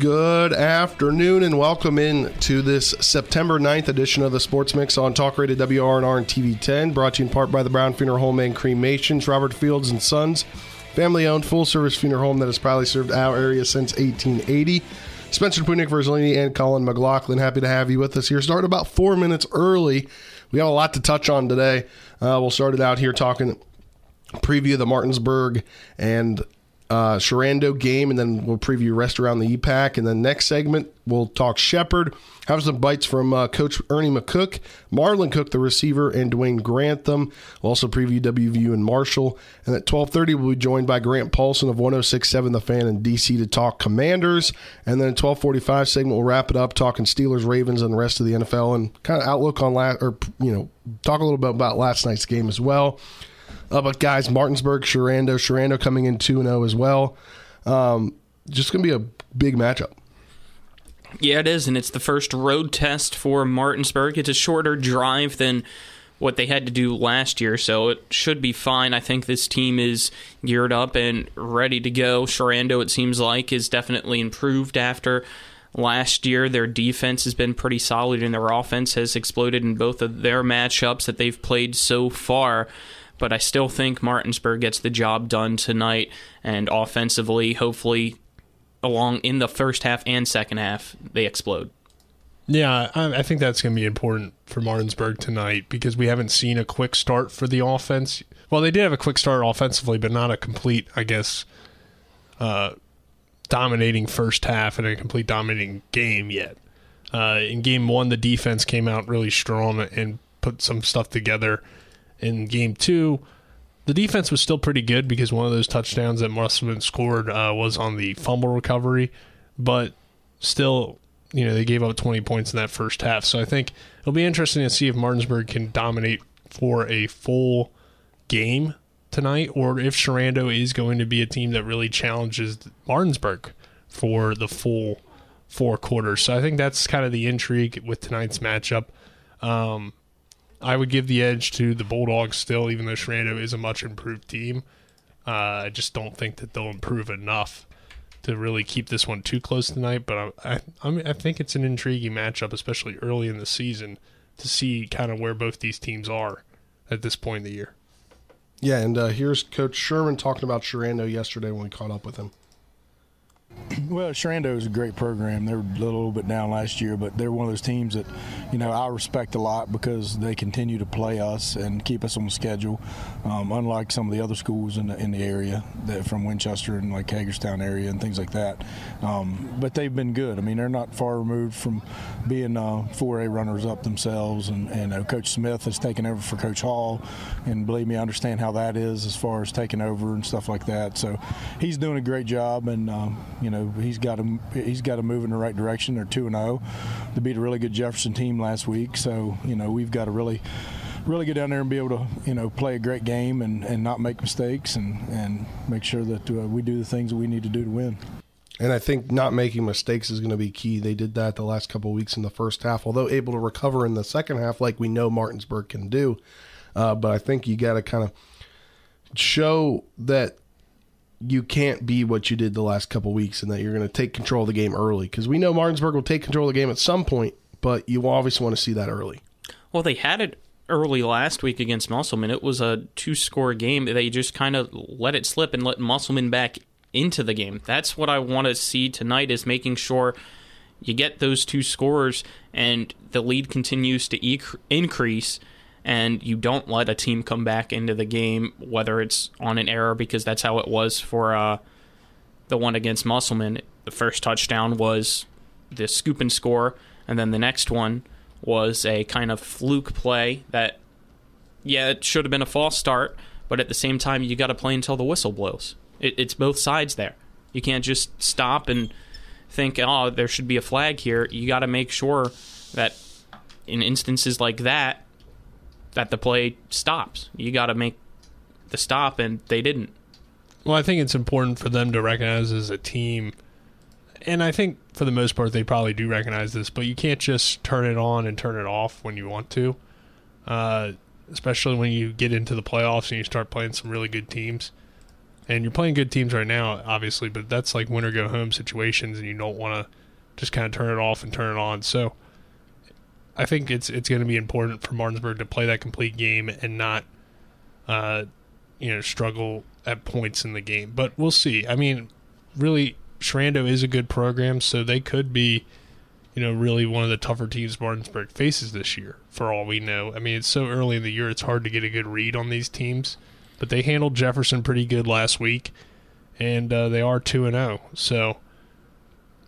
Good afternoon and welcome in to this September 9th edition of the Sports Mix on Talk Radio WRNR and TV10, brought to you in part by the Brown Funeral Home and Cremations, Robert Fields and Sons, family owned full service funeral home that has proudly served our area since 1880. Spencer Punick, Verzolini, and Colin McLaughlin, happy to have you with us here. Starting about four minutes early. We have a lot to touch on today. Uh, we'll start it out here talking preview the Martinsburg and uh, Sherando game, and then we'll preview rest around the EPAC. And then next segment, we'll talk Shepherd, have some bites from uh, Coach Ernie McCook, Marlon Cook, the receiver, and Dwayne Grantham. We'll also preview WVU and Marshall. And at 1230, we'll be joined by Grant Paulsen of 1067 The Fan in D.C. to talk Commanders. And then at 1245 segment, we'll wrap it up talking Steelers, Ravens, and the rest of the NFL and kind of outlook on last, or, you know, talk a little bit about last night's game as well. Uh, but guys, Martinsburg, Sherando, Sherando coming in 2 0 as well. Um, just going to be a big matchup. Yeah, it is, and it's the first road test for Martinsburg. It's a shorter drive than what they had to do last year, so it should be fine. I think this team is geared up and ready to go. Sherando, it seems like, is definitely improved after last year. Their defense has been pretty solid, and their offense has exploded in both of their matchups that they've played so far but I still think Martinsburg gets the job done tonight. And offensively, hopefully, along in the first half and second half, they explode. Yeah, I, think that's going to be important for Martinsburg tonight because we haven't seen a quick start for the offense. Well, they did have a quick start offensively, but not a complete, I guess, uh, dominating first half and a complete dominating game yet. Uh, in game one, the defense came out really strong and put some stuff together in game two, the defense was still pretty good because one of those touchdowns that Musselman scored uh, was on the fumble recovery, but still, you know, they gave up 20 points in that first half. So I think it'll be interesting to see if Martinsburg can dominate for a full game tonight or if Sherando is going to be a team that really challenges Martinsburg for the full four quarters. So I think that's kind of the intrigue with tonight's matchup. Um, I would give the edge to the Bulldogs still, even though Sherando is a much improved team. Uh, I just don't think that they'll improve enough to really keep this one too close tonight. But I, I, I, think it's an intriguing matchup, especially early in the season, to see kind of where both these teams are at this point in the year. Yeah, and uh, here's Coach Sherman talking about Sherando yesterday when we caught up with him. Well, Sherando is a great program. They were a little bit down last year, but they're one of those teams that, you know, I respect a lot because they continue to play us and keep us on schedule. Um, unlike some of the other schools in the in the area, that from Winchester and like Hagerstown area and things like that. Um, but they've been good. I mean, they're not far removed from being uh, 4A runners up themselves. And, and uh, Coach Smith has taken over for Coach Hall, and believe me, I understand how that is as far as taking over and stuff like that. So he's doing a great job, and um, you know he's got to he's got to move in the right direction. They're two and zero oh to beat a really good Jefferson team last week. So you know we've got to really really get down there and be able to you know play a great game and, and not make mistakes and and make sure that uh, we do the things that we need to do to win. And I think not making mistakes is going to be key. They did that the last couple weeks in the first half, although able to recover in the second half, like we know Martinsburg can do. Uh, but I think you got to kind of show that you can't be what you did the last couple weeks and that you're going to take control of the game early because we know Martinsburg will take control of the game at some point, but you obviously want to see that early. Well, they had it early last week against Musselman. It was a two score game. They just kind of let it slip and let Musselman back into the game. That's what I want to see tonight is making sure you get those two scores and the lead continues to e- increase and you don't let a team come back into the game, whether it's on an error, because that's how it was for uh, the one against Musselman. The first touchdown was the scoop and score, and then the next one was a kind of fluke play that, yeah, it should have been a false start, but at the same time, you got to play until the whistle blows. It, it's both sides there. You can't just stop and think, oh, there should be a flag here. You got to make sure that in instances like that, that the play stops. You got to make the stop, and they didn't. Well, I think it's important for them to recognize as a team, and I think for the most part they probably do recognize this. But you can't just turn it on and turn it off when you want to, uh, especially when you get into the playoffs and you start playing some really good teams. And you're playing good teams right now, obviously, but that's like win or go home situations, and you don't want to just kind of turn it off and turn it on. So I think it's it's going to be important for Martinsburg to play that complete game and not, uh, you know, struggle at points in the game. But we'll see. I mean, really, Sherando is a good program, so they could be, you know, really one of the tougher teams Martinsburg faces this year. For all we know, I mean, it's so early in the year; it's hard to get a good read on these teams. But they handled Jefferson pretty good last week, and uh, they are two and zero. So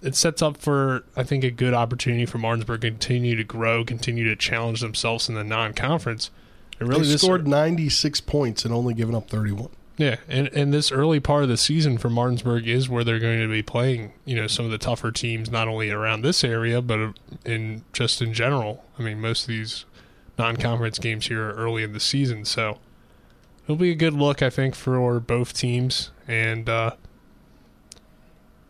it sets up for I think a good opportunity for Martinsburg to continue to grow, continue to challenge themselves in the non-conference. And really, they scored 96 points and only given up 31. Yeah, and and this early part of the season for Martinsburg is where they're going to be playing, you know, some of the tougher teams not only around this area but in just in general. I mean, most of these non-conference games here are early in the season, so it'll be a good look, I think, for both teams. And uh,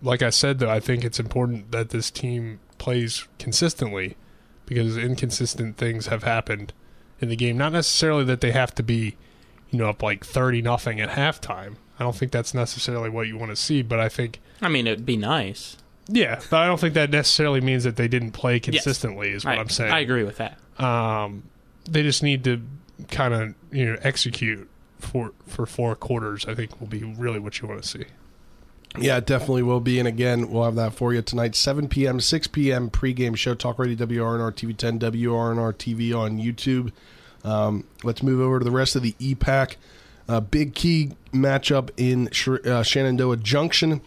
like I said, though, I think it's important that this team plays consistently because inconsistent things have happened in the game. Not necessarily that they have to be, you know, up like thirty nothing at halftime. I don't think that's necessarily what you want to see, but I think. I mean, it'd be nice. Yeah, but I don't think that necessarily means that they didn't play consistently. Yes. Is what I, am saying. I agree with that. Um, they just need to kind of you know execute for for four quarters, I think will be really what you want to see. Yeah, it definitely will be. And again, we'll have that for you tonight, 7 p.m. 6 p.m. pregame show, Talk Radio WRNR TV 10, WRNR TV on YouTube. Um, let's move over to the rest of the EPAC. Uh, big key matchup in uh, Shenandoah Junction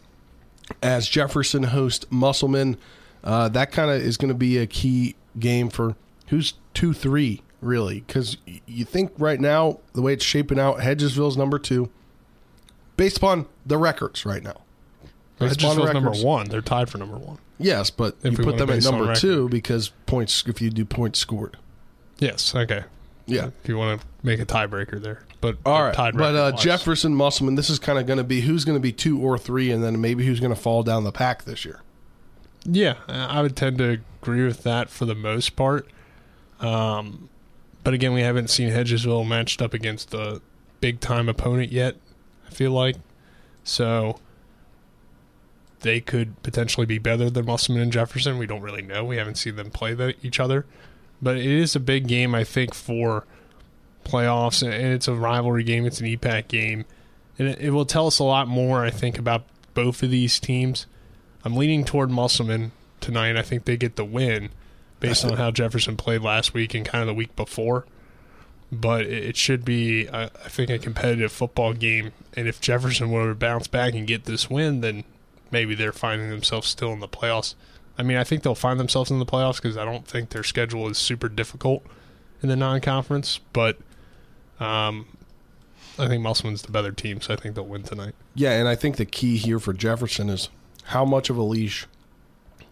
as Jefferson host Musselman. Uh, that kind of is going to be a key game for who's 2 3 really, because you think right now the way it's shaping out, Hedgesville's number two, based upon the records right now. Hedgesville's number one. They're tied for number one. Yes, but if you put them at number two because points. If you do points scored. Yes. Okay. Yeah. If you want to make a tiebreaker there, but all right. But uh, Jefferson Musselman, this is kind of going to be who's going to be two or three, and then maybe who's going to fall down the pack this year. Yeah, I would tend to agree with that for the most part. Um, but again, we haven't seen Hedgesville matched up against a big time opponent yet. I feel like so they could potentially be better than Musselman and Jefferson. We don't really know. We haven't seen them play the, each other, but it is a big game I think for playoffs, and it's a rivalry game. It's an EPAC game, and it, it will tell us a lot more. I think about both of these teams. I'm leaning toward Musselman tonight. I think they get the win based on how Jefferson played last week and kind of the week before. But it should be, I think, a competitive football game. And if Jefferson were to bounce back and get this win, then maybe they're finding themselves still in the playoffs. I mean, I think they'll find themselves in the playoffs because I don't think their schedule is super difficult in the non-conference. But um, I think Musselman's the better team, so I think they'll win tonight. Yeah, and I think the key here for Jefferson is how much of a leash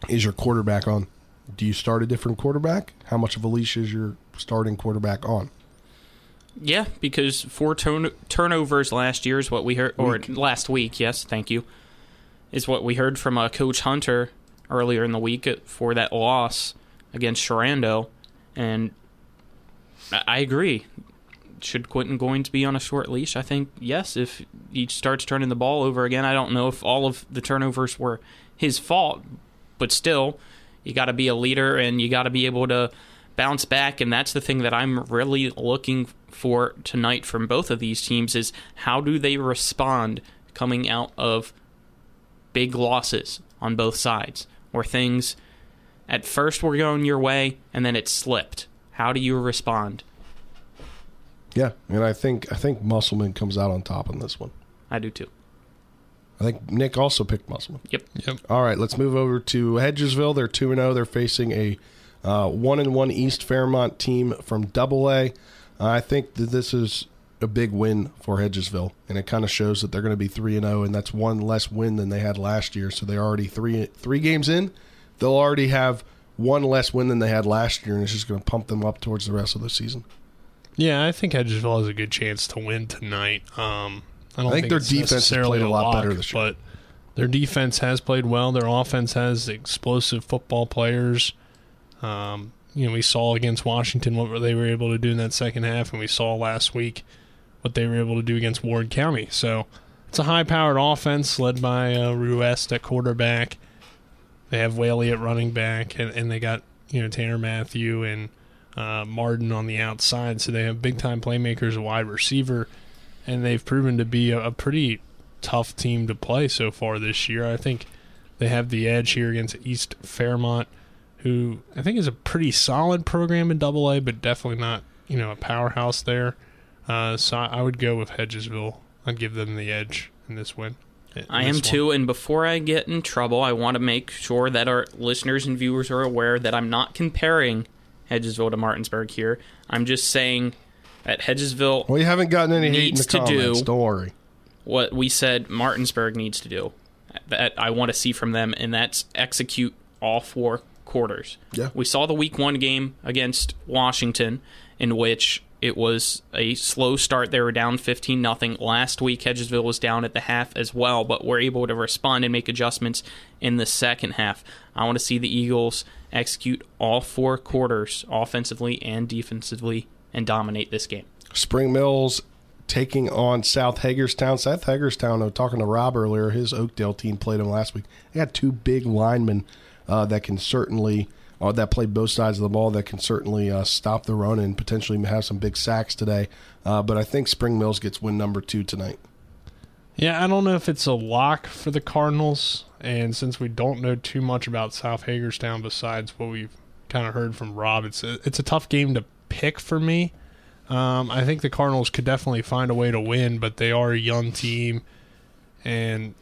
is your quarterback on? do you start a different quarterback? How much of a leash is your starting quarterback on? Yeah, because four turn- turnovers last year is what we heard, or week. last week, yes, thank you, is what we heard from uh, Coach Hunter earlier in the week for that loss against Sherando. And I agree. Should Quentin Goins be on a short leash? I think yes. If he starts turning the ball over again, I don't know if all of the turnovers were his fault, but still, you got to be a leader and you got to be able to bounce back and that's the thing that I'm really looking for tonight from both of these teams is how do they respond coming out of big losses on both sides or things at first were going your way and then it slipped. How do you respond? Yeah, and I think I think Musselman comes out on top in this one. I do too. I think Nick also picked Musselman. Yep. Yep. All right, let's move over to Hedgesville. They're two and zero. They're facing a uh, one and one East Fairmont team from Double A. Uh, I think that this is a big win for Hedgesville, and it kind of shows that they're going to be three and zero, and that's one less win than they had last year. So they're already three three games in. They'll already have one less win than they had last year, and it's just going to pump them up towards the rest of the season. Yeah, I think Hedgesville has a good chance to win tonight. Um, I don't I think their it's defense has necessarily played a lot lock, better this year. But their defense has played well. Their offense has explosive football players. Um, you know, we saw against Washington what they were able to do in that second half, and we saw last week what they were able to do against Ward County. So it's a high-powered offense led by uh, Ruest at quarterback. They have Whaley at running back, and, and they got you know Tanner Matthew and uh, Martin on the outside. So they have big-time playmakers, a wide receiver, and they've proven to be a, a pretty tough team to play so far this year. I think they have the edge here against East Fairmont, who I think is a pretty solid program in Double A, but definitely not you know a powerhouse there. Uh, so I, I would go with Hedgesville. I'd give them the edge in this win. in I this am one. too, and before I get in trouble, I want to make sure that our listeners and viewers are aware that I'm not comparing Hedgesville to Martinsburg here. I'm just saying that Hedgesville, Well, you haven't gotten any hate in the Needs to comments. do- Don't worry. what we said Martinsburg needs to do, that I want to see from them, and that's execute all four quarters. Yeah. We saw the week one game against Washington, in which it was a slow start. They were down 15 nothing. Last week, Hedgesville was down at the half as well, but were able to respond and make adjustments in the second half. I want to see the Eagles execute all four quarters offensively and defensively and dominate this game. Spring Mills taking on South Hagerstown. South Hagerstown, I was talking to Rob earlier, his Oakdale team played them last week. They got two big linemen uh, that can certainly, uh, that play both sides of the ball, that can certainly uh, stop the run and potentially have some big sacks today. Uh, but I think Spring Mills gets win number two tonight. Yeah, I don't know if it's a lock for the Cardinals, and since we don't know too much about South Hagerstown besides what we've kind of heard from Rob, it's a, it's a tough game to pick for me. Um, I think the Cardinals could definitely find a way to win, but they are a young team, and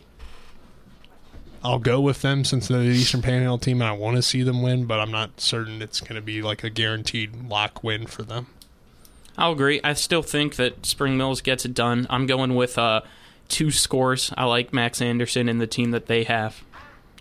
I'll go with them since they're the Eastern Panhandle team. And I want to see them win, but I'm not certain it's going to be like a guaranteed lock win for them. I'll agree. I still think that Spring Mills gets it done. I'm going with uh, two scores. I like Max Anderson and the team that they have.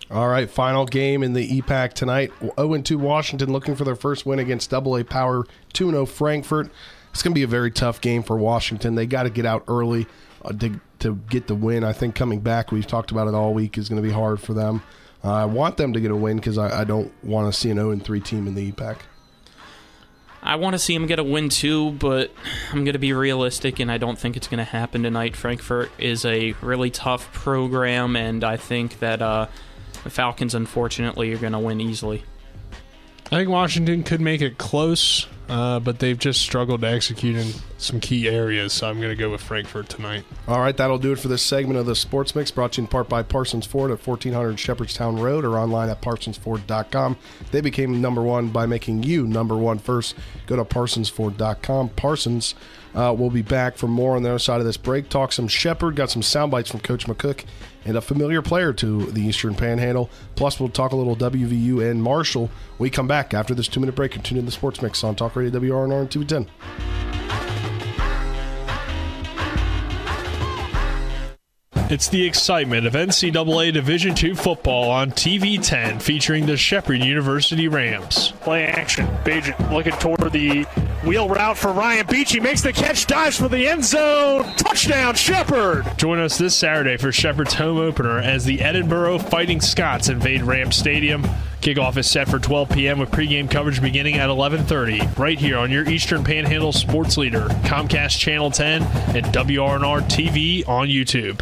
All right, final game in the E EPAC tonight. 0 2 Washington looking for their first win against Double A Power 2 0 Frankfort. It's going to be a very tough game for Washington. They got to get out early uh, to, to get the win. I think coming back, we've talked about it all week, is going to be hard for them. Uh, I want them to get a win because I, I don't want to see an 0 3 team in the EPAC. I want to see them get a win too, but I'm going to be realistic, and I don't think it's going to happen tonight. Frankfort is a really tough program, and I think that uh, the Falcons, unfortunately, are going to win easily. I think Washington could make it close, uh, but they've just struggled to execute in some key areas. So I'm going to go with Frankfort tonight. All right, that'll do it for this segment of the Sports Mix, brought to you in part by Parsons Ford at 1400 Shepherdstown Road or online at parsonsford.com. They became number one by making you number one first. Go to parsonsford.com. Parsons uh, we'll be back for more on the other side of this break. Talk some Shepherd, got some sound bites from Coach McCook, and a familiar player to the Eastern Panhandle. Plus, we'll talk a little WVU and Marshall. We come back after this two minute break and tune in the Sports Mix on Talk Radio WRNR and 210. It's the excitement of NCAA Division II football on TV 10 featuring the Shepherd University Rams. Play action. Bagent looking toward the wheel route for Ryan Beach. He makes the catch, dives for the end zone. Touchdown, Shepherd. Join us this Saturday for Shepherd's home opener as the Edinboro Fighting Scots invade Ram Stadium. Kickoff is set for 12 p.m. with pregame coverage beginning at 11:30 right here on your Eastern Panhandle sports leader, Comcast Channel 10 and WRNR TV on YouTube.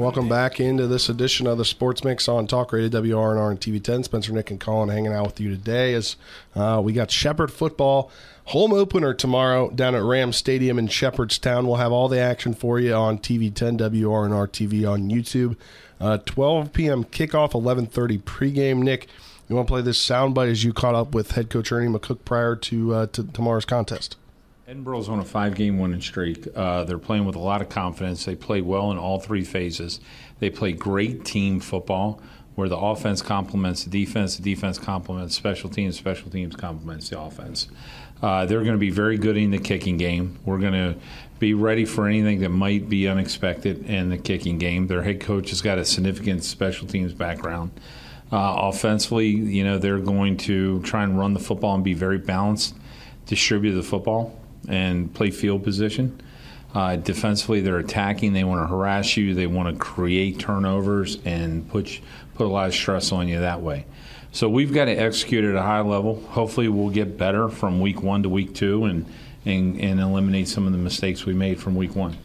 Welcome back into this edition of the Sports Mix on Talk Radio WRNR and TV10. Spencer, Nick, and Colin hanging out with you today as uh, we got Shepherd football home opener tomorrow down at Ram Stadium in Shepherdstown. We'll have all the action for you on TV10 WRNR TV on YouTube. Uh, 12 p.m. kickoff, 11:30 pregame. Nick, you want to play this soundbite as you caught up with head coach Ernie McCook prior to uh, to tomorrow's contest? Edinboro's on a five-game winning streak. Uh, they're playing with a lot of confidence. They play well in all three phases. They play great team football, where the offense complements the defense, the defense complements special teams, special teams complements the offense. Uh, they're going to be very good in the kicking game. We're going to be ready for anything that might be unexpected in the kicking game. Their head coach has got a significant special teams background. Uh, offensively, you know, they're going to try and run the football and be very balanced, distribute the football, and play field position. Uh, defensively, they're attacking. They want to harass you. They want to create turnovers and put put a lot of stress on you that way. So we've got to execute at a high level. Hopefully, we'll get better from week one to week two and and, and eliminate some of the mistakes we made from week one.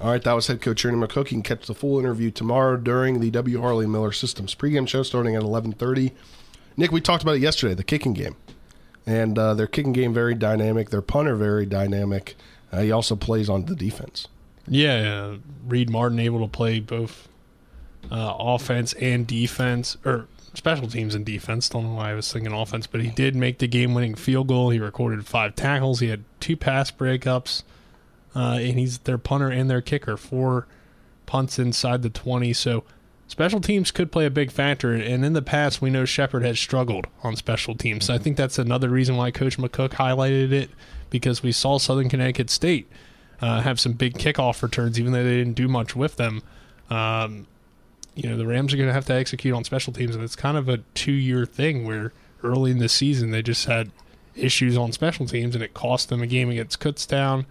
All right, that was head coach Ernie McCook. You can catch the full interview tomorrow during the W. Harley Miller Systems pregame show starting at 11:30. Nick, we talked about it yesterday, the kicking game, and uh, their kicking game very dynamic. Their punter very dynamic. Uh, he also plays on the defense. Yeah, uh, Reed Martin able to play both uh, offense and defense, or special teams and defense. Don't know why I was thinking offense, but he did make the game-winning field goal. He recorded five tackles. He had two pass breakups, uh, and he's their punter and their kicker. Four punts inside the twenty. So special teams could play a big factor. And in the past, we know Shepherd has struggled on special teams. So I think that's another reason why Coach McCook highlighted it because we saw Southern Connecticut State uh, have some big kickoff returns, even though they didn't do much with them. Um, you know the Rams are going to have to execute on special teams, and it's kind of a two-year thing where early in the season they just had issues on special teams, and it cost them a game against Kutztown,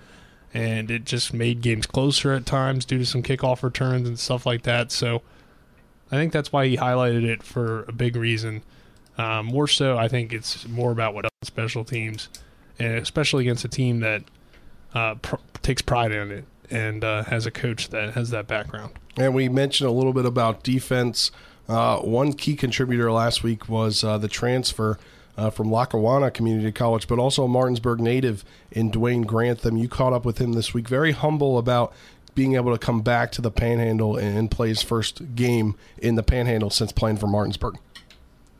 and it just made games closer at times due to some kickoff returns and stuff like that. So I think that's why he highlighted it for a big reason. Um, more so, I think it's more about what special teams, and especially against a team that uh, pr- takes pride in it and uh, has a coach that has that background. And we mentioned a little bit about defense. Uh, one key contributor last week was uh, the transfer uh, from Lackawanna Community College, but also a Martinsburg native in Dwayne Grantham. You caught up with him this week. Very humble about being able to come back to the Panhandle and play his first game in the Panhandle since playing for Martinsburg.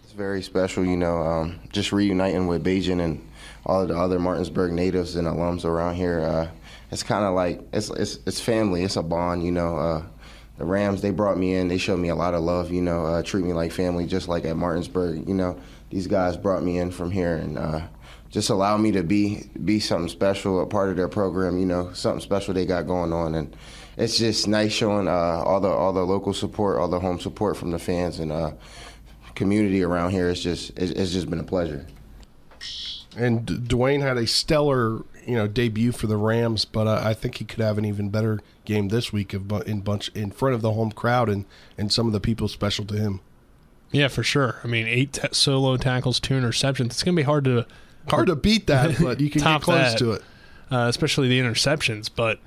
It's very special, you know, um, just reuniting with Bagent and all the other Martinsburg natives and alums around here. Uh, it's kind of like it's, it's it's family. It's a bond, you know. Uh, the Rams, they brought me in. They showed me a lot of love, you know, uh, treat me like family, just like at Martinsburg. You know, these guys brought me in from here and uh, just allow me to be be something special, a part of their program. You know, something special they got going on, and it's just nice showing uh, all the all the local support, all the home support from the fans and uh, community around here. It's just it's, it's just been a pleasure. And Dwayne had a stellar, you know, debut for the Rams, but uh, I think he could have an even better game this week in bunch in front of the home crowd and and some of the people special to him. Yeah, for sure. I mean, eight t- solo tackles, two interceptions. It's going to be hard to hard to beat that, but you can get close that, to it. Uh, especially the interceptions. But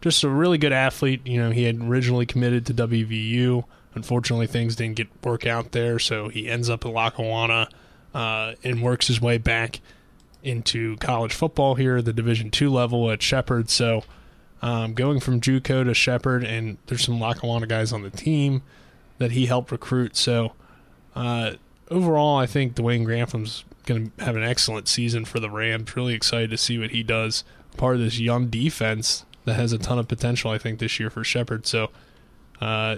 just a really good athlete. You know, he had originally committed to WVU. Unfortunately, things didn't get work out there, so he ends up at Lackawanna uh, and works his way back into college football here, the Division two level at Shepherd. So um, going from JUCO to Shepherd, and there's some Lackawanna guys on the team that he helped recruit. So uh, overall, I think Dwayne Grantham's going to have an excellent season for the Rams. Really excited to see what he does. Part of this young defense that has a ton of potential, I think, this year for Shepherd. So, uh,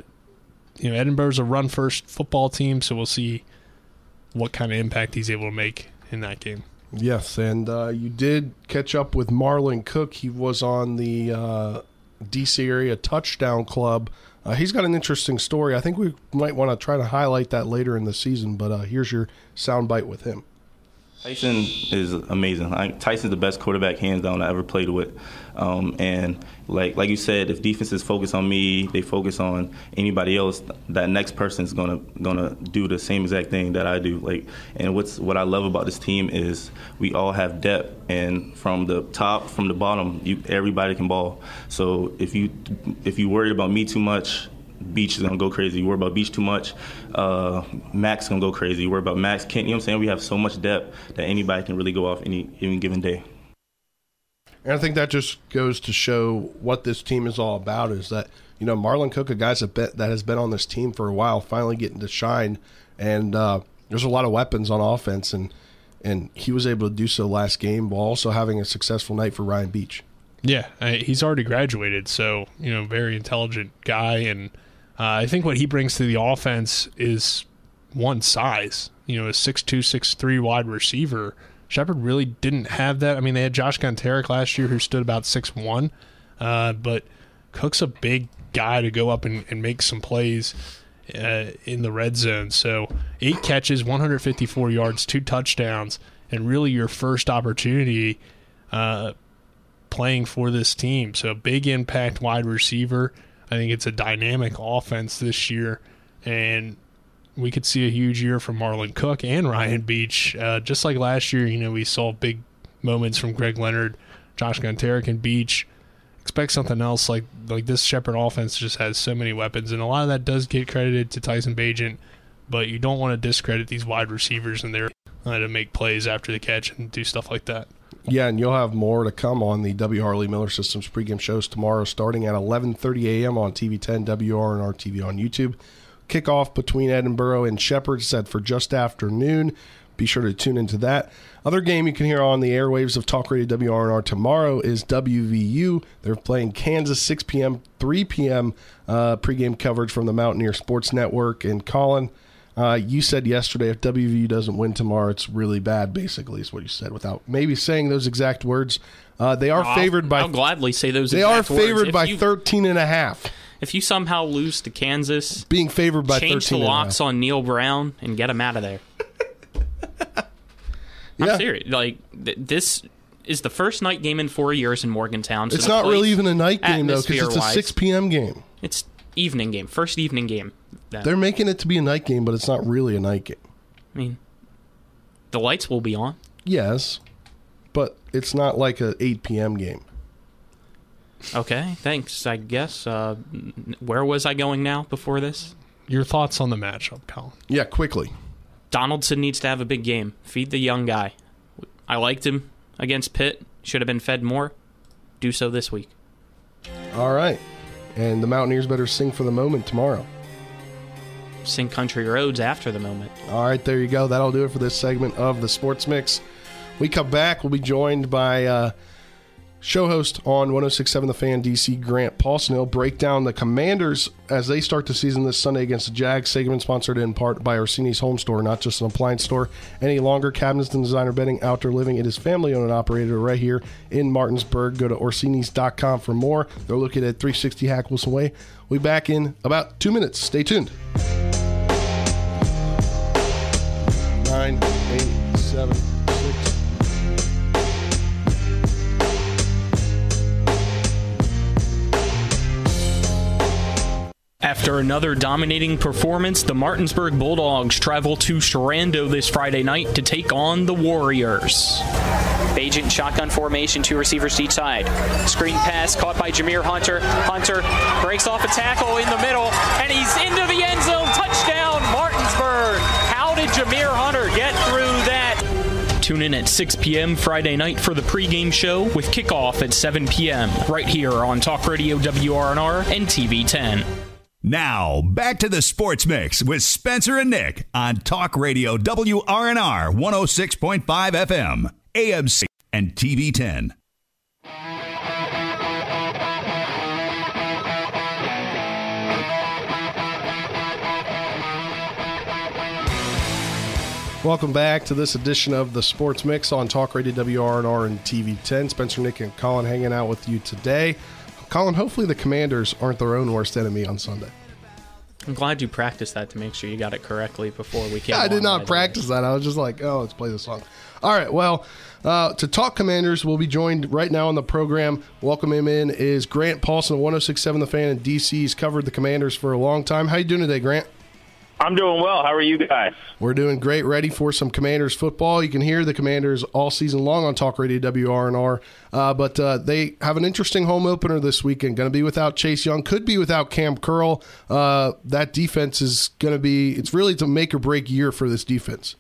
you know, Edinboro's a run first football team, so we'll see what kind of impact he's able to make in that game. Yes, and uh, you did catch up with Marlon Cook. He was on the uh, DC area touchdown club. Uh, he's got an interesting story. I think we might want to try to highlight that later in the season, but uh, here's your soundbite with him. Tyson is amazing. Tyson's the best quarterback, hands down, I ever played with. Um, and like like you said, if defenses focus on me, they focus on anybody else. That next person's gonna gonna do the same exact thing that I do. Like, and what's what I love about this team is we all have depth, and from the top, from the bottom, you everybody can ball. So if you if you worried about me too much, Beach is gonna go crazy. You worry about Beach too much, uh, Max gonna go crazy. You worry about Max, Kent. You know what I'm saying? We have so much depth that anybody can really go off any any given day. And I think that just goes to show what this team is all about. Is that you know Marlon Cook, a guy that has been on this team for a while, finally getting to shine, and uh, there's a lot of weapons on offense, and and he was able to do so last game while also having a successful night for Ryan Beach. Yeah, he's already graduated, so you know, very intelligent guy, and I think what he brings to the offense is one size. You know, a six two, six three wide receiver. Shepherd really didn't have that. I mean, they had Josh Gontarek last year who stood about six one, uh, but Cook's a big guy to go up and, and make some plays uh, in the red zone. So eight catches, 154 yards, two touchdowns, and really your first opportunity uh, playing for this team. So big impact wide receiver. I think it's a dynamic offense this year, and we could see a huge year from Marlon Cook and Ryan Beach. Uh, just like last year, you know, we saw big moments from Greg Leonard, Josh Gontarek, and Beach expect something else. Like like this Shepherd offense just has so many weapons, and a lot of that does get credited to Tyson Bagent. But you don't want to discredit these wide receivers and their uh, to make plays after the catch and do stuff like that. Yeah, and you'll have more to come on the W. Harley Miller Systems pregame shows tomorrow, starting at 11:30 a.m. on TV10, WRNR TV on YouTube. Kickoff between Edinboro and Shepherd set for just after noon. Be sure to tune into that. Other game you can hear on the airwaves of Talk Radio WRNR tomorrow is WVU. They're playing Kansas 6 p.m., 3 p.m. Uh, pregame coverage from the Mountaineer Sports Network. And Colin, uh, you said yesterday if WVU doesn't win tomorrow, it's really bad. Basically, is what you said without maybe saying those exact words. Uh, they are favored I'll, by. I'll gladly say those. They are favored If by you- 13 and a half. If you somehow lose to Kansas, being favored by change 13 the and a locks on Neal Brown and get him out of there. I'm serious. Like th- this is the first night game in four years in Morgantown. so It's not really even a night game though, because it's a 6 p.m. game. It's evening game, first evening game. Then. They're making it to be a night game, but it's not really a night game. I mean, the lights will be on. Yes, but it's not like a 8 p.m. game. Okay, thanks. I guess. Uh, where was I going now before this? Your thoughts on the matchup, Colin? Yeah, quickly. Donaldson needs to have a big game. Feed the young guy. I liked him against Pitt. Should have been fed more. Do so this week. All right. And the Mountaineers better sing for the moment tomorrow. Sing country roads after the moment. All right, there you go. That'll do it for this segment of the Sports Mix. We come back. We'll be joined by uh, show host on 1067 The Fan DC, Grant Paulsen. He'll break down the Commanders as they start the season this Sunday against the Jags. Segment sponsored in part by Orsini's Home Store, not just an appliance store. Any longer cabinets than designer bedding, outdoor living. It is family owned and operated right here in Martinsburg. Go to Orsinis.com for more. They're located at 360 Hack Wilson Way. We'll be back in about two minutes. Stay tuned. Nine, eight, seven, six. After another dominating performance, the Martinsburg Bulldogs travel to Sherando this Friday night to take on the Warriors. Agent shotgun formation, two receivers to each side. Screen pass caught by Jameer Hunter. Hunter breaks off a tackle in the middle, and he's into the end zone. Touchdown, Martinsburg. How Jameer Hunter get through that? Tune in at 6 p.m. Friday night for the pregame show with kickoff at 7 p.m. right here on Talk Radio WRNR and TV 10. Now, back to the Sports Mix with Spencer and Nick on Talk Radio WRNR 106.5 FM, AMC, and TV 10. Welcome back to this edition of the Sports Mix on Talk Radio WRNR and TV 10. Spencer, Nick, and Colin hanging out with you today. Colin, hopefully the Commanders aren't their own worst enemy on Sunday. I'm glad you practiced that to make sure you got it correctly before we came. Yeah, I did not by the way. practice that. I was just like, oh, let's play the song. All right, well, uh, to talk Commanders, we'll be joined right now on the program. Welcome him in is Grant Paulsen of 1067 The Fan in DC. He's covered the Commanders for a long time. How you doing today, Grant? I'm doing well. How are you guys? We're doing great, ready for some Commanders football. You can hear the Commanders all season long on Talk Radio WRNR, uh, but uh, they have an interesting home opener this weekend. Going to be without Chase Young, could be without Kam Curl. Uh, that defense is going to be. It's really to make or break year for this defense.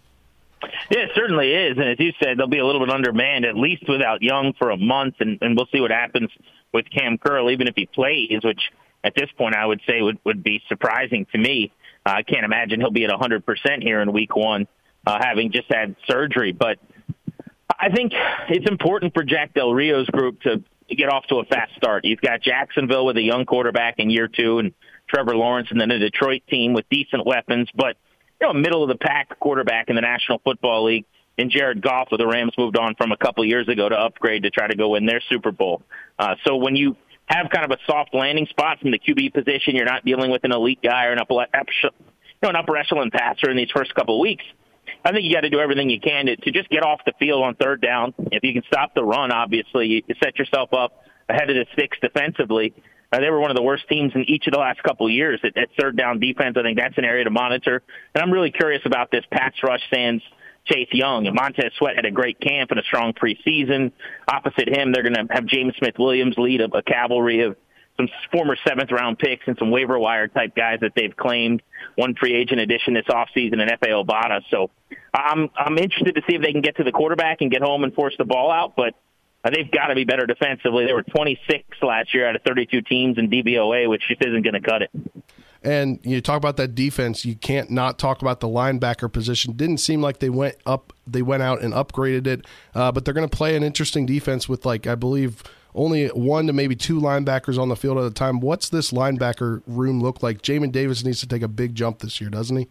Yeah, it certainly is. And as you said, they'll be a little bit undermanned, at least without Young for a month, and, and we'll see what happens with Kam Curl, even if he plays, which at this point I would say would, would be surprising to me. I can't imagine he'll be at 100% here in week one, uh, having just had surgery. But I think it's important for Jack Del Rio's group to get off to a fast start. He's got Jacksonville with a young quarterback in year two, and Trevor Lawrence, and then a Detroit team with decent weapons, but you know, middle of the pack quarterback in the National Football League. And Jared Goff, with the Rams, moved on from a couple years ago to upgrade to try to go win their Super Bowl. Uh, so when you have kind of a soft landing spot from the QB position, you're not dealing with an elite guy or an upper, you know, an upper echelon passer in these first couple of weeks. I think you got to do everything you can to, to just get off the field on third down. If you can stop the run, obviously, you set yourself up ahead of the sticks defensively. Uh, they were one of the worst teams in each of the last couple of years at, at third down defense. I think that's an area to monitor. And I'm really curious about this pass rush sans Chase Young. And Montez Sweat had a great camp and a strong preseason. Opposite him, they're going to have James Smith Williams lead a, a cavalry of some former seventh round picks and some waiver wire type guys that they've claimed. One free agent addition this offseason and Efe Obada. So I'm I'm interested to see if they can get to the quarterback and get home and force the ball out. But uh, they've got to be better defensively. They were 26 last year out of 32 teams in DVOA, which just isn't going to cut it. And you talk about that defense, you can't not talk about the linebacker position. Didn't seem like they went up, they went out and upgraded it, uh, but they're going to play an interesting defense with like I believe only one to maybe two linebackers on the field at a time. What's this linebacker room look like? Jamin Davis needs to take a big jump this year, doesn't he?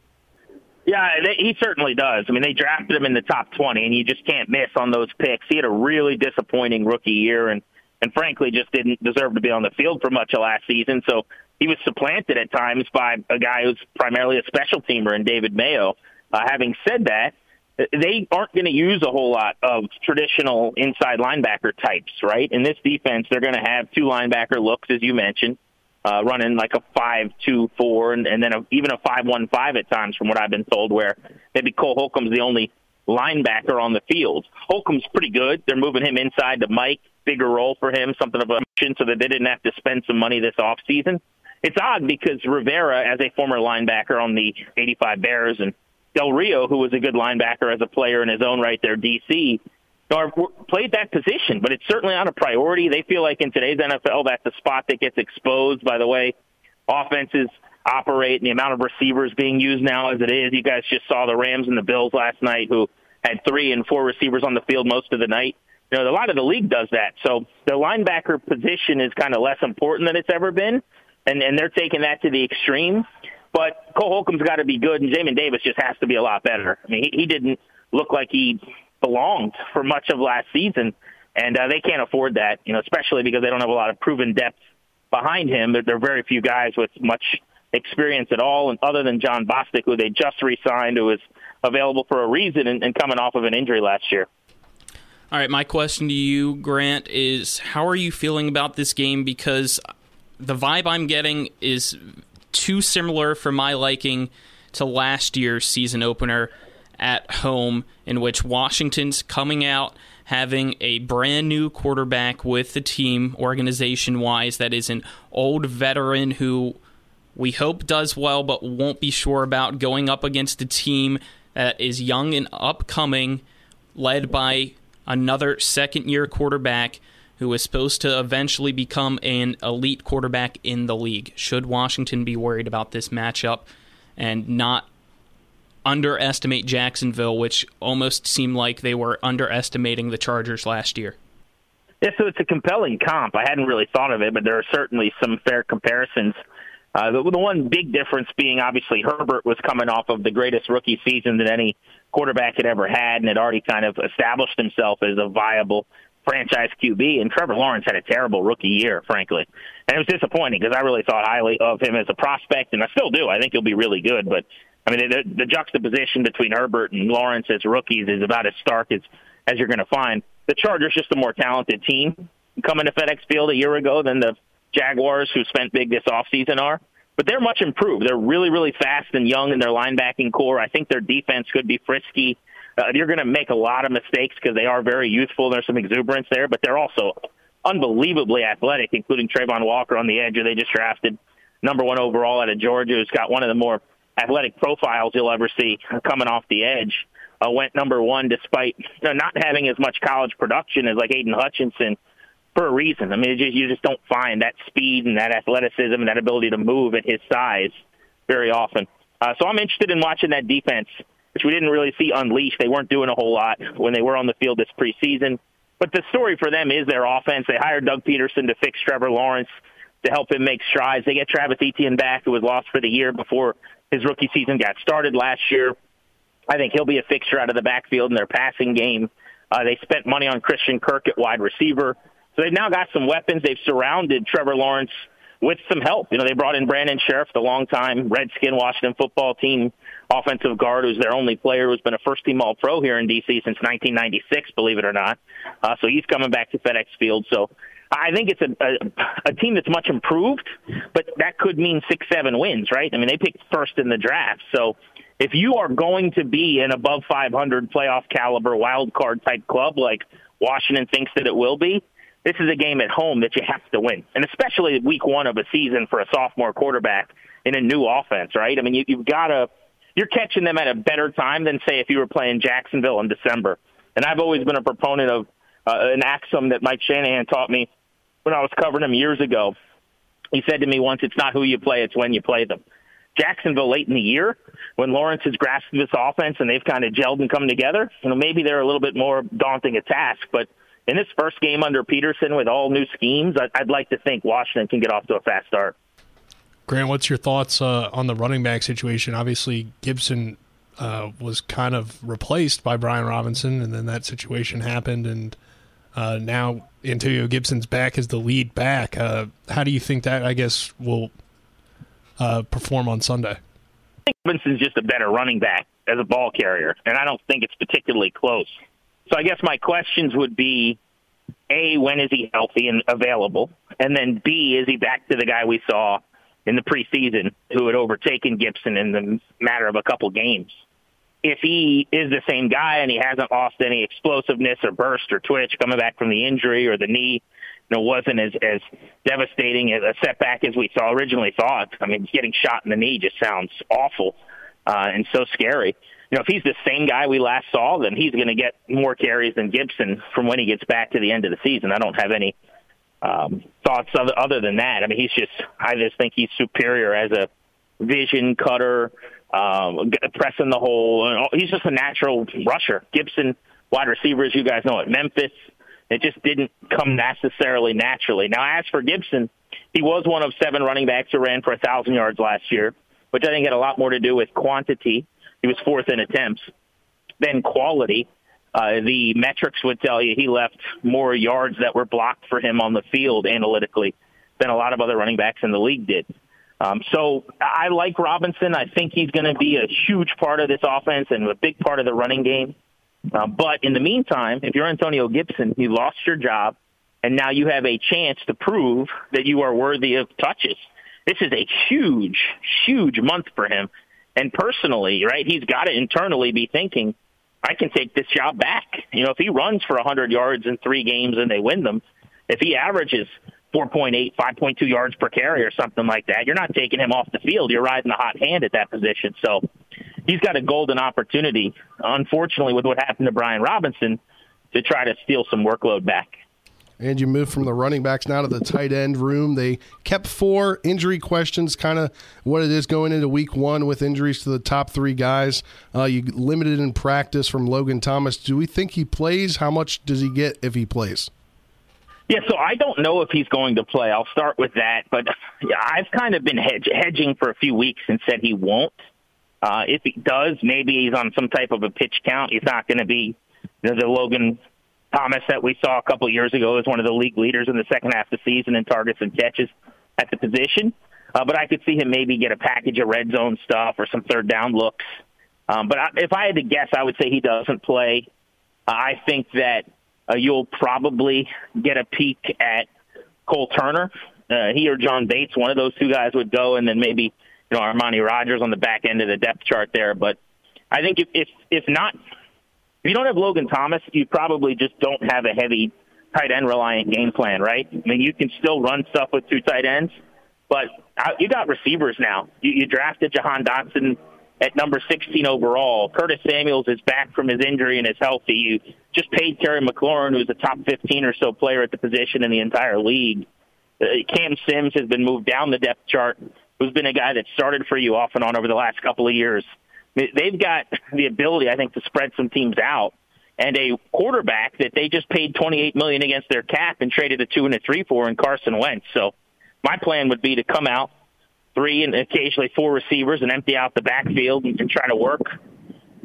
Yeah, they, he certainly does. I mean, they drafted him in the top 20, and you just can't miss on those picks. He had a really disappointing rookie year, and and frankly, just didn't deserve to be on the field for much of last season. So he was supplanted at times by a guy who's primarily a special teamer in David Mayo. Uh, having said that, they aren't going to use a whole lot of traditional inside linebacker types, right? In this defense, they're going to have two linebacker looks, as you mentioned uh, running like a five two four and, and then a, even a five one five at times, from what I've been told, where maybe Cole Holcomb's the only linebacker on the field. Holcomb's pretty good. They're moving him inside to Mike, bigger role for him, something of a mission, so that they didn't have to spend some money this off season. It's odd because Rivera, as a former linebacker on the 85 Bears, and Del Rio, who was a good linebacker as a player in his own right there, DC, or played that position, but it's certainly not a priority. They feel like in today's NFL, that's a spot that gets exposed by the way offenses operate and the amount of receivers being used now as it is. You guys just saw the Rams and the Bills last night who had three and four receivers on the field most of the night. You know, a lot of the league does that. So the linebacker position is kind of less important than it's ever been, and, and they're taking that to the extreme. But Cole Holcomb's got to be good, and Jamin Davis just has to be a lot better. I mean, he, he didn't look like he belonged for much of last season, and uh, they can't afford that. You know, especially because they don't have a lot of proven depth behind him. There, there are very few guys with much experience at all, and other than Jon Bostic, who they just re-signed, who was available for a reason and, and coming off of an injury last year. All right, my question to you, Grant, is how are you feeling about this game? Because the vibe I'm getting is too similar for my liking to last year's season opener at home, in which Washington's coming out having a brand new quarterback with the team organization wise that is an old veteran who we hope does well but won't be sure about going up against a team that is young and upcoming led by another second year quarterback who is supposed to eventually become an elite quarterback in the league. Should Washington be worried about this matchup and not underestimate Jacksonville, which almost seemed like they were underestimating the Chargers last year. Yeah, so it's a compelling comp. I hadn't really thought of it, but there are certainly some fair comparisons. Uh, the, the one big difference being obviously Herbert was coming off of the greatest rookie season that any quarterback had ever had and had already kind of established himself as a viable franchise QB. And Trevor Lawrence had a terrible rookie year, frankly. And it was disappointing because I really thought highly of him as a prospect, and I still do. I think he'll be really good. But I mean, the, the juxtaposition between Herbert and Lawrence as rookies is about as stark as as you're going to find. The Chargers just a more talented team coming to FedEx Field a year ago than the Jaguars, who spent big this offseason, are. But they're much improved. They're really, really fast and young in their linebacking corps. I think their defense could be frisky. Uh, you're going to make a lot of mistakes because they are very youthful. There's some exuberance there, but they're also unbelievably athletic, including Travon Walker on the edge, who they just drafted number one overall out of Georgia, who's got one of the more athletic profiles you'll ever see coming off the edge. Uh, went number one despite you know, not having as much college production as like Aidan Hutchinson for a reason. I mean, you just don't find that speed and that athleticism and that ability to move at his size very often. Uh, so I'm interested in watching that defense which we didn't really see unleashed. They weren't doing a whole lot when they were on the field this preseason. But the story for them is their offense. They hired Doug Pederson to fix Trevor Lawrence to help him make strides. They get Travis Etienne back, who was lost for the year before his rookie season got started last year. I think he'll be a fixture out of the backfield in their passing game. Uh, they spent money on Christian Kirk at wide receiver. So they've now got some weapons. They've surrounded Trevor Lawrence with some help. You know, they brought in Brandon Scherff, the longtime Redskin Washington football team offensive guard, who's their only player, who's been a first team All Pro here in DC since 1996, believe it or not. Uh, so he's coming back to FedEx Field. So I think it's a, a, a team that's much improved, but that could mean six, seven wins, right? I mean, they picked first in the draft. So if you are going to be an above 500 playoff caliber wild card type club like Washington thinks that it will be, this is a game at home that you have to win, and especially week one of a season for a sophomore quarterback in a new offense, right? I mean, you, you've got to you're catching them at a better time than say if you were playing Jacksonville in December. And I've always been a proponent of uh, an axiom that Mike Shanahan taught me when I was covering him years ago. He said to me once, "It's not who you play; it's when you play them." Jacksonville late in the year, when Lawrence has grasped this offense and they've kind of gelled and come together, you know, maybe they're a little bit more daunting a task, but in this first game under Peterson with all new schemes, I'd like to think Washington can get off to a fast start. Grant, what's your thoughts uh, on the running back situation? Obviously, Gibson uh, was kind of replaced by Brian Robinson, and then that situation happened, and uh, now Antonio Gibson's back as the lead back. Uh, how do you think that, I guess, will uh, perform on Sunday? I think Robinson's just a better running back as a ball carrier, and I don't think it's particularly close. So I guess my questions would be, A, when is he healthy and available? And then B, is he back to the guy we saw in the preseason who had overtaken Gibson in the matter of a couple games? If he is the same guy and he hasn't lost any explosiveness or burst or twitch coming back from the injury or the knee, you know, wasn't as, as devastating as a setback as we saw originally thought. I mean, getting shot in the knee just sounds awful uh, and so scary you know, if he's the same guy we last saw, then he's going to get more carries than Gibson from when he gets back to the end of the season. I don't have any um, thoughts other, other than that. I mean, he's just, I just think he's superior as a vision cutter, um, pressing the hole. He's just a natural rusher. Gibson, wide receiver, as you guys know, at Memphis, it just didn't come necessarily naturally. Now, as for Gibson, he was one of seven running backs who ran for a thousand yards last year, which I think had a lot more to do with quantity he was fourth in attempts. Then quality. Uh, the metrics would tell you he left more yards that were blocked for him on the field analytically than a lot of other running backs in the league did. Um, so I like Robinson. I think he's going to be a huge part of this offense and a big part of the running game. Uh, but in the meantime, if you're Antonio Gibson, you lost your job, and now you have a chance to prove that you are worthy of touches. This is a huge, huge month for him. And personally, right, he's got to internally be thinking, I can take this job back. You know, if he runs for 100 yards in three games and they win them, if he averages 4.8, 5.2 yards per carry or something like that, you're not taking him off the field. You're riding the hot hand at that position. So he's got a golden opportunity, unfortunately, with what happened to Brian Robinson, to try to steal some workload back. And you move from the running backs now to the tight end room. They kept four injury questions, kind of what it is going into week one with injuries to the top three guys. Uh, you limited in practice from Logan Thomas. Do we think he plays? How much does he get if he plays? Yeah, so I don't know if he's going to play. I'll start with that. But I've kind of been hedge, hedging for a few weeks and said he won't. Uh, if he does, maybe he's on some type of a pitch count. He's not going to be know, the Logan Thomas that we saw a couple years ago is one of the league leaders in the second half of the season in targets and catches at the position. Uh, but I could see him maybe get a package of red zone stuff or some third down looks. Um, but I, if I had to guess, I would say he doesn't play. Uh, I think that uh, you'll probably get a peek at Cole Turner. Uh, he or John Bates, one of those two guys would go, and then maybe you know Armani Rogers on the back end of the depth chart there. But I think if if, if not you don't have Logan Thomas, you probably just don't have a heavy tight end reliant game plan, right? I mean, you can still run stuff with two tight ends, but you got receivers now. You, you drafted Jahan Dotson at number 16 overall. Curtis Samuels is back from his injury and is healthy. You just paid Terry McLaurin, who's a top 15 or so player at the position in the entire league. Uh, Cam Sims has been moved down the depth chart, who's been a guy that started for you off and on over the last couple of years they've got the ability, I think, to spread some teams out. And a quarterback that they just paid 28 million against their cap and traded a two and a three for in Carson Wentz. So my plan would be to come out three and occasionally four receivers and empty out the backfield and, and try to work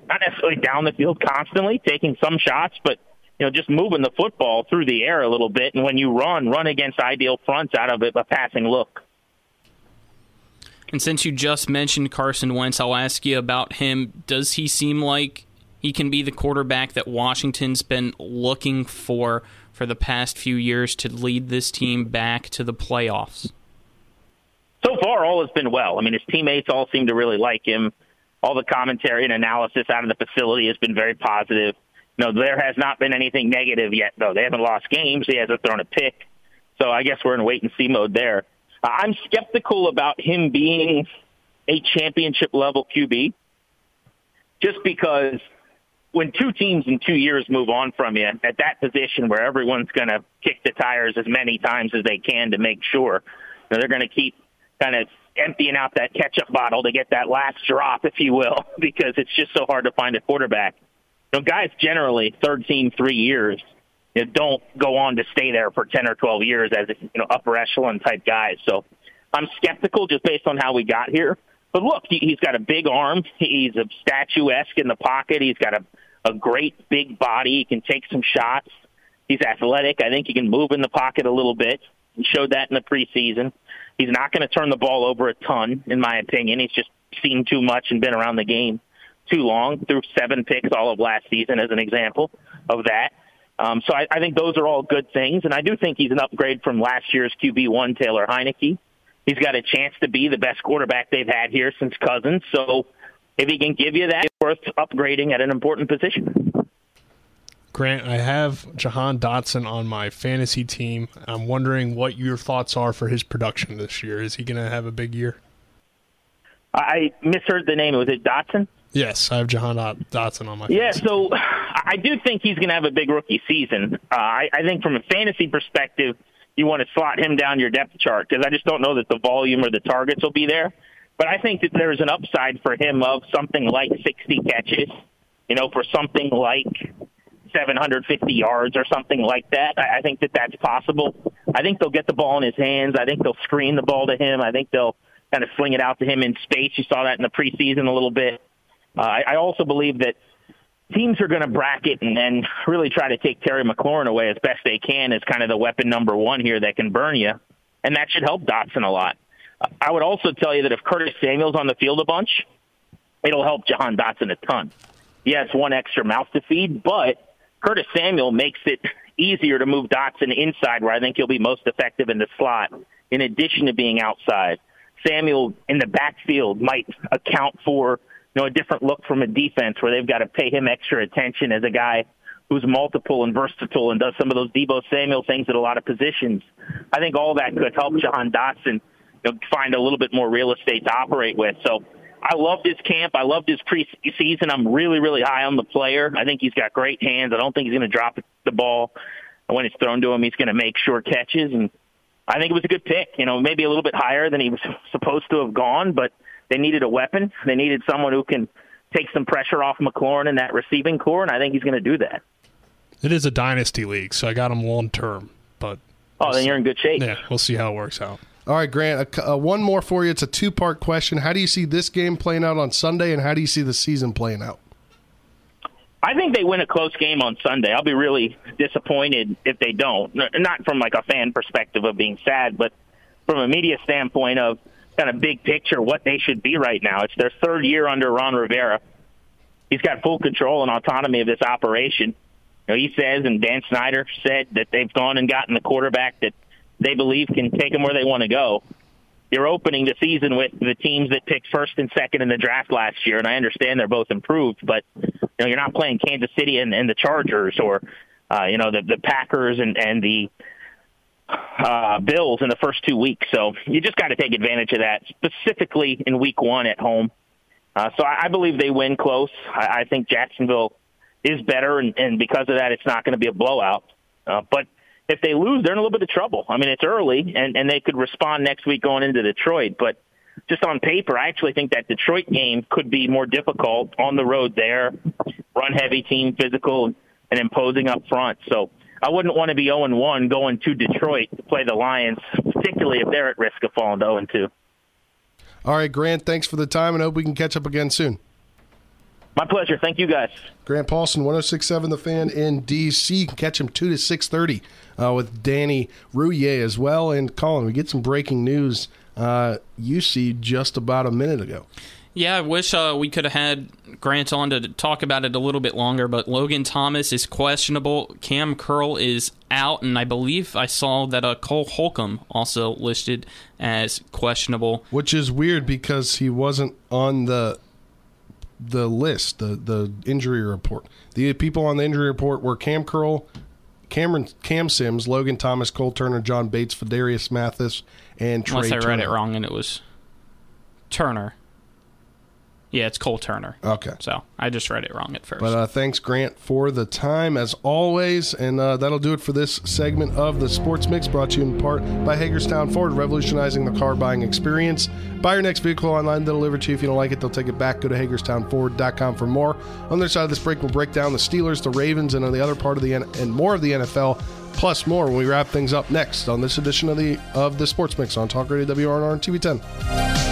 not necessarily down the field constantly, taking some shots, but you know, just moving the football through the air a little bit. And when you run, run against ideal fronts out of it, a passing look. And since you just mentioned Carson Wentz, I'll ask you about him. Does he seem like he can be the quarterback that Washington's been looking for for the past few years to lead this team back to the playoffs? So far, all has been well. I mean, his teammates all seem to really like him. All the commentary and analysis out of the facility has been very positive. No, there has not been anything negative yet, though. They haven't lost games. He hasn't thrown a pick. So I guess we're in wait and see mode there. I'm skeptical about him being a championship level QB just because when two teams in two years move on from you at that position where everyone's going to kick the tires as many times as they can to make sure they're going to keep kind of emptying out that ketchup bottle to get that last drop, if you will, because it's just so hard to find a quarterback. You know, guys generally third team three years you know, don't go on to stay there for ten or twelve years as you know upper echelon type guys. So I'm skeptical just based on how we got here. But look, he, he's got a big arm. He's a statuesque in the pocket. He's got a a great big body. He can take some shots. He's athletic. I think he can move in the pocket a little bit. He showed that in the preseason. He's not going to turn the ball over a ton, in my opinion. He's just seen too much and been around the game too long. Threw seven picks all of last season as an example of that. Um, so I, I think those are all good things, and I do think he's an upgrade from last year's QB one Taylor Heinicke. He's got a chance to be the best quarterback they've had here since Cousins. So if he can give you that, it's worth upgrading at an important position. Grant, I have Jahan Dotson on my fantasy team. I'm wondering what your thoughts are for his production this year. Is he going to have a big year? I misheard the name. Was it Dotson? Yes, I have Jahan Dotson on my. Yeah, so I do think he's going to have a big rookie season. Uh, I, I think from a fantasy perspective, you want to slot him down your depth chart because I just don't know that the volume or the targets will be there. But I think that there's an upside for him of something like 60 catches, you know, for something like 750 yards or something like that. I, I think that that's possible. I think they'll get the ball in his hands. I think they'll screen the ball to him. I think they'll kind of sling it out to him in space. You saw that in the preseason a little bit. Uh, I, I also believe that teams are going to bracket and then really try to take Terry McLaurin away as best they can as kind of the weapon number one here that can burn you, and that should help Dotson a lot. I would also tell you that if Curtis Samuel's on the field a bunch, it'll help Jahan Dotson a ton. Yes, one extra mouth to feed, but Curtis Samuel makes it easier to move Dotson inside where I think he'll be most effective in the slot in addition to being outside. Samuel in the backfield might account for you know a different look from a defense where they've got to pay him extra attention as a guy who's multiple and versatile and does some of those Deebo Samuel things at a lot of positions. I think all that could help Jahan Dotson you know, find a little bit more real estate to operate with. So I loved his camp. I loved his preseason. I'm really, really high on the player. I think he's got great hands. I don't think he's going to drop the ball when it's thrown to him. He's going to make sure catches, and I think it was a good pick. You know, maybe a little bit higher than he was supposed to have gone, but they needed a weapon. They needed someone who can take some pressure off McLaurin in that receiving corps, and I think he's going to do that. It is a dynasty league, so I got him long term, but oh, then you're in good shape. Yeah, we'll see how it works out. All right, Grant, uh, one more for you. It's a two part question. How do you see this game playing out on Sunday, and how do you see the season playing out? I think they win a close game on Sunday. I'll be really disappointed if they don't. Not from like a fan perspective of being sad, but from a media standpoint of kind of big picture what they should be right now. It's their third year under Ron Rivera. He's got full control and autonomy of this operation. You know, he says, and Dan Snyder said that they've gone and gotten the quarterback that they believe can take them where they want to go. You're opening the season with the teams that picked first and second in the draft last year, and I understand they're both improved, but you know you're not playing Kansas City and, and the Chargers or uh, you know the the Packers and and the uh, Bills in the first two weeks. So you just got to take advantage of that, specifically in Week One at home. Uh, so I, I believe they win close. I, I think Jacksonville is better, and, and because of that, it's not going to be a blowout. Uh, but if they lose, they're in a little bit of trouble. I mean, it's early, and, and they could respond next week going into Detroit. But just on paper, I actually think that Detroit game could be more difficult on the road there. Run heavy team, physical and imposing up front. So I wouldn't want to be 0 1 going to Detroit to play the Lions, particularly if they're at risk of falling to 0 2. All right, Grant, thanks for the time and hope we can catch up again soon. My pleasure. Thank you, guys. Grant Paulsen, 1067 The Fan in D.C. You can catch him 2 to 630 uh, with Danny Rouhier as well. And Colin, we get some breaking news uh, you see just about a minute ago. Yeah, I wish uh, we could have had Grant on to talk about it a little bit longer, but Logan Thomas is questionable. Kam Curl is out, and I believe I saw that uh, Cole Holcomb also listed as questionable. Which is weird because he wasn't on the the list, the the injury report. The people on the injury report were Kam Curl, Cameron Cam Sims, Logan Thomas, Cole Turner, John Bates, Phidarian Mathis, and Trey Unless I read it wrong and it was Turner. Yeah, it's Cole Turner. Okay. So I just read it wrong at first. But uh, thanks, Grant, for the time as always. And uh, that'll do it for this segment of the Sports Mix, brought to you in part by Hagerstown Ford, revolutionizing the car buying experience. Buy your next vehicle online, they'll deliver to you. If you don't like it, they'll take it back. Go to HagerstownFord.com for more. On their side of this break, we'll break down the Steelers, the Ravens, and on the other part of the N- and more of the NFL, plus more when we wrap things up next on this edition of the of the Sports Mix on Talk Radio WRNR and TV 10.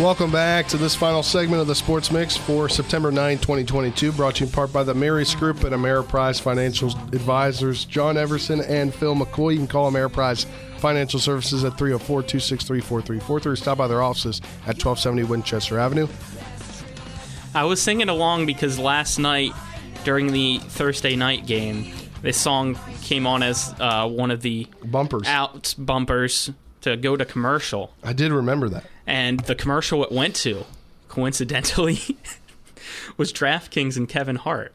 Welcome back to this final segment of the Sports Mix for September 9, 2022, brought to you in part by the Mary's Group and Ameriprise Financial Advisors, John Everson and Phil McCoy. You can call Ameriprise Financial Services at 304 263 4343 stop by their offices at 1270 Winchester Avenue. I was singing along because last night during the Thursday night game, this song came on as uh, one of the bumpers out bumpers to go to commercial. I did remember that. And the commercial it went to, coincidentally, was DraftKings and Kevin Hart.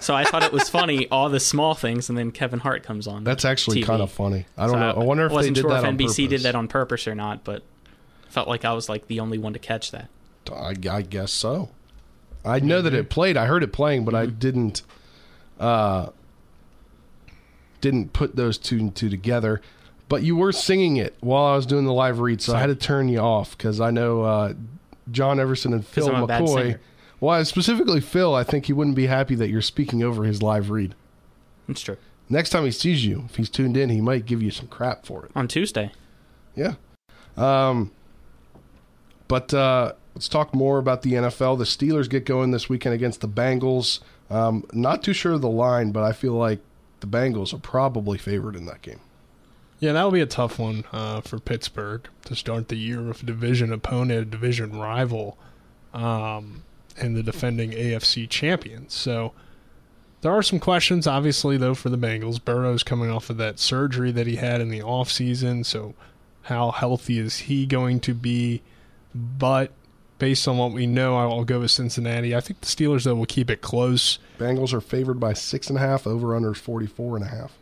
So I thought it was funny, all the small things, and then Kevin Hart comes on. That's actually TV. kind of funny. I don't So know. I wonder if they wasn't did sure that if NBC purpose. did that on purpose or not, but felt like I was like the only one to catch that. I, I guess so. I know that it played. I heard it playing, but I didn't uh, didn't put those two and two together. But you were singing it while I was doing the live read, so I had to turn you off because I know uh, John Everson and Phil I'm a bad McCoy. singer. Well, specifically Phil, I think he wouldn't be happy that you're speaking over his live read. That's true. Next time he sees you, if he's tuned in, he might give you some crap for it. On Tuesday. Yeah. Um, but uh, let's talk more about the NFL. The Steelers get going this weekend against the Bengals. Um, not too sure of the line, but I feel like the Bengals are probably favored in that game. Yeah, that'll be a tough one uh, for Pittsburgh to start the year with a division opponent, a division rival, um, and the defending AFC champions. So there are some questions, obviously, though, for the Bengals. Burrow's coming off of that surgery that he had in the offseason, so how healthy is he going to be? But based on what we know, I'll go with Cincinnati. I think the Steelers, though, will keep it close. Bengals are favored by six and a half. Over under forty four and a half.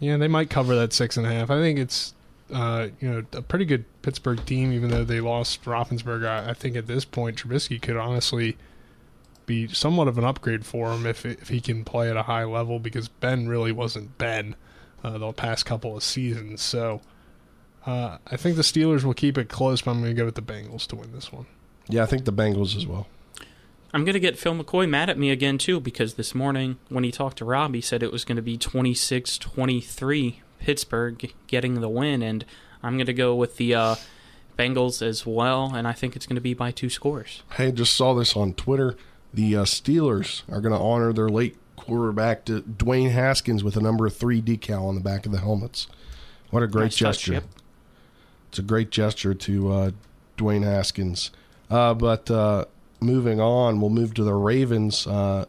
Yeah, they might cover that six and a half. I think it's uh, you know a pretty good Pittsburgh team, even though they lost Roethlisberger. I, think at this point Trubisky could honestly be somewhat of an upgrade for him if if he can play at a high level because Ben really wasn't Ben uh, the past couple of seasons. So uh, I think the Steelers will keep it close, but I'm going to go with the Bengals to win this one. Yeah, I think the Bengals as well. I'm going to get Phil McCoy mad at me again, too, because this morning when he talked to Rob, he said it was going to be 26 23 Pittsburgh getting the win. And I'm going to go with the uh, Bengals as well. And I think it's going to be by two scores. Hey, just saw this on Twitter. The uh, Steelers are going to honor their late quarterback, Dwayne Haskins, with a number three decal on the back of the helmets. What a great Nice touch, gesture! yep. It's a great gesture to uh, Dwayne Haskins. Uh, but uh, moving on, we'll move to the Ravens. Uh,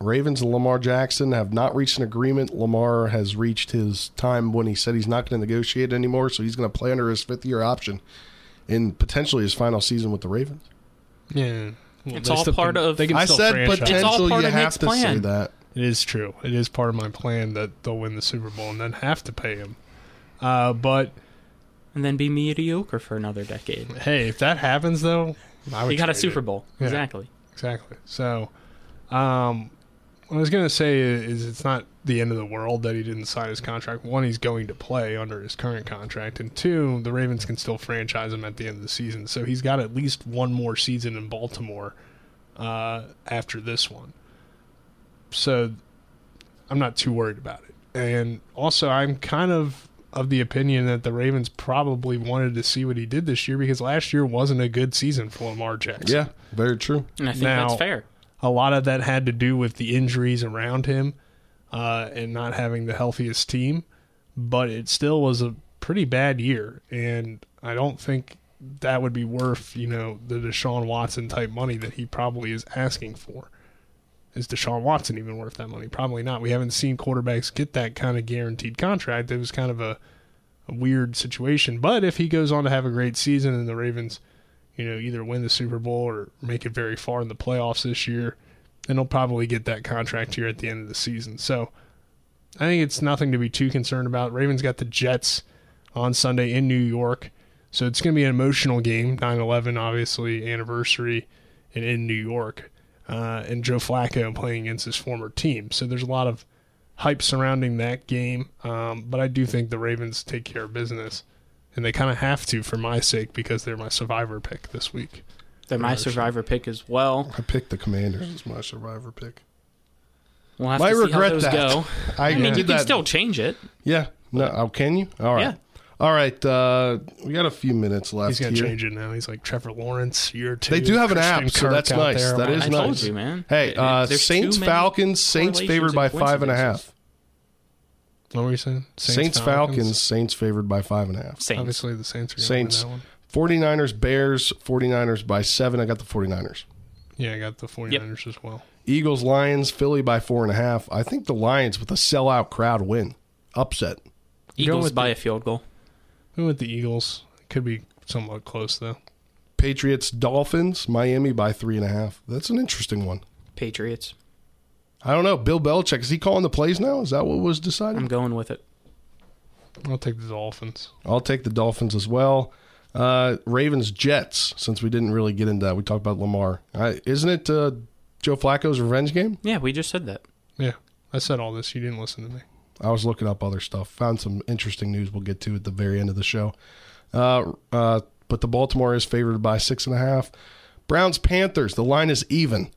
Ravens and Lamar Jackson have not reached an agreement. Lamar has reached his time when he said he's not going to negotiate anymore, so he's going to play under his fifth year option in potentially his final season with the Ravens. Yeah, It's all part of- They can I said franchise. It's all potential. part You of have Nick's to say plan. that. It is true. It is part of my plan that they'll win the Super Bowl and then have to pay him. Uh, but and then be mediocre for another decade. Hey, if that happens though, You got a Super. Bowl. Yeah, Exactly. Exactly. So, um, what I was gonna say is it's not the end of the world that he didn't sign his contract. One, he's going to play under his current contract, and two, the Ravens can still franchise him at the end of the season. So he's got at least one more season in Baltimore uh, after this one. So I'm not too worried about it. And also, I'm kind of of the opinion that the Ravens probably wanted to see what he did this year because last year wasn't a good season for Lamar Jackson. Yeah, very true. And I think Now, that's fair. A lot of that had to do with the injuries around him uh, and not having the healthiest team, but it still was a pretty bad year. And I don't think that would be worth, you know, the Deshaun Watson type money that he probably is asking for. Is Deshaun Watson even worth that money? Probably not. We haven't seen quarterbacks get that kind of guaranteed contract. It was kind of a, a weird situation. But if he goes on to have a great season and the Ravens, you know, either win the Super Bowl or make it very far in the playoffs this year, then he'll probably get that contract here at the end of the season. So I think it's nothing to be too concerned about. Ravens got the Jets on Sunday in New York. So it's going to be an emotional game. 9 11, obviously, anniversary, and in New York. Uh, and Joe Flacco playing against his former team. So there's a lot of hype surrounding that game. Um, but I do think the Ravens take care of business. And they kind of have to for my sake because they're my survivor pick this week. They're my survivor pick as well. I picked the Commanders as my survivor pick. We'll have Might to see regret how those that. go. I I, mean, did you can that. still change it. Yeah. No. Oh, can you? All right. Yeah. All right. Uh, we got a few minutes left He's going to here. change it now. He's like Trevor Lawrence, year two. They do have an Christian app, so that's nice. there. That is I nice. told you, man. Hey, uh, Saints Falcons. Saints favored by five and a coincidences. half. What were you saying? Saints, Falcons. Saints favored by five and a half. Saints. Obviously, the Saints are Saints. to win 49ers, Bears, 49ers by seven. I got the 49ers. Yeah, I got the 49ers as well. Eagles, Lions, Philly by four and a half. I think the Lions with a sellout crowd win. Upset. Go Eagles with by the- a field goal. Who with the Eagles? Could be somewhat close though. Patriots, Dolphins, Miami by three and a half. That's an interesting one. Patriots. I don't know. Bill Belichick, is he calling the plays now? Is that what was decided? I'm going with it. I'll take the Dolphins. I'll take the Dolphins as well. Uh, Ravens, Jets, since we didn't really get into that. We talked about Lamar. Uh, isn't it uh, Joe Flacco's revenge game? Yeah, we just said that. Yeah, I said all this. You didn't listen to me. I was looking up other stuff. Found some interesting news we'll get to at the very end of the show. Uh, uh, but the Baltimore is favored by six and a half. Browns, Panthers, the line is even.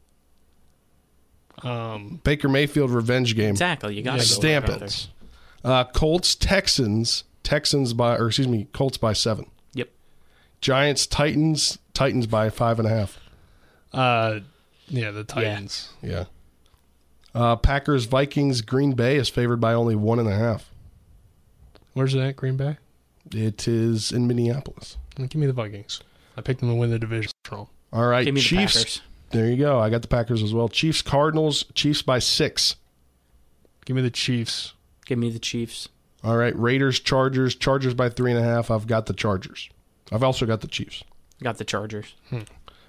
Um, Baker Mayfield revenge game. Exactly. You got to Stamp go it. Uh, Colts, Texans, Texans by, or excuse me, Colts by seven. Yep. Giants, Titans, Titans by five and a half. Uh, yeah, the Titans. Yeah. Uh, Packers, Vikings, Green Bay is favored by only one and a half. Where's that? Green Bay. It is in Minneapolis. Give me the Vikings. I picked them to win the division. All right, Give me the Chiefs. Packers. There you go. I got the Packers as well. Chiefs, Cardinals, Chiefs by six. Give me the Chiefs. Give me the Chiefs. All right, Raiders, Chargers, Chargers by three and a half. I've got the Chargers. I've also got the Chiefs. Got the Chargers.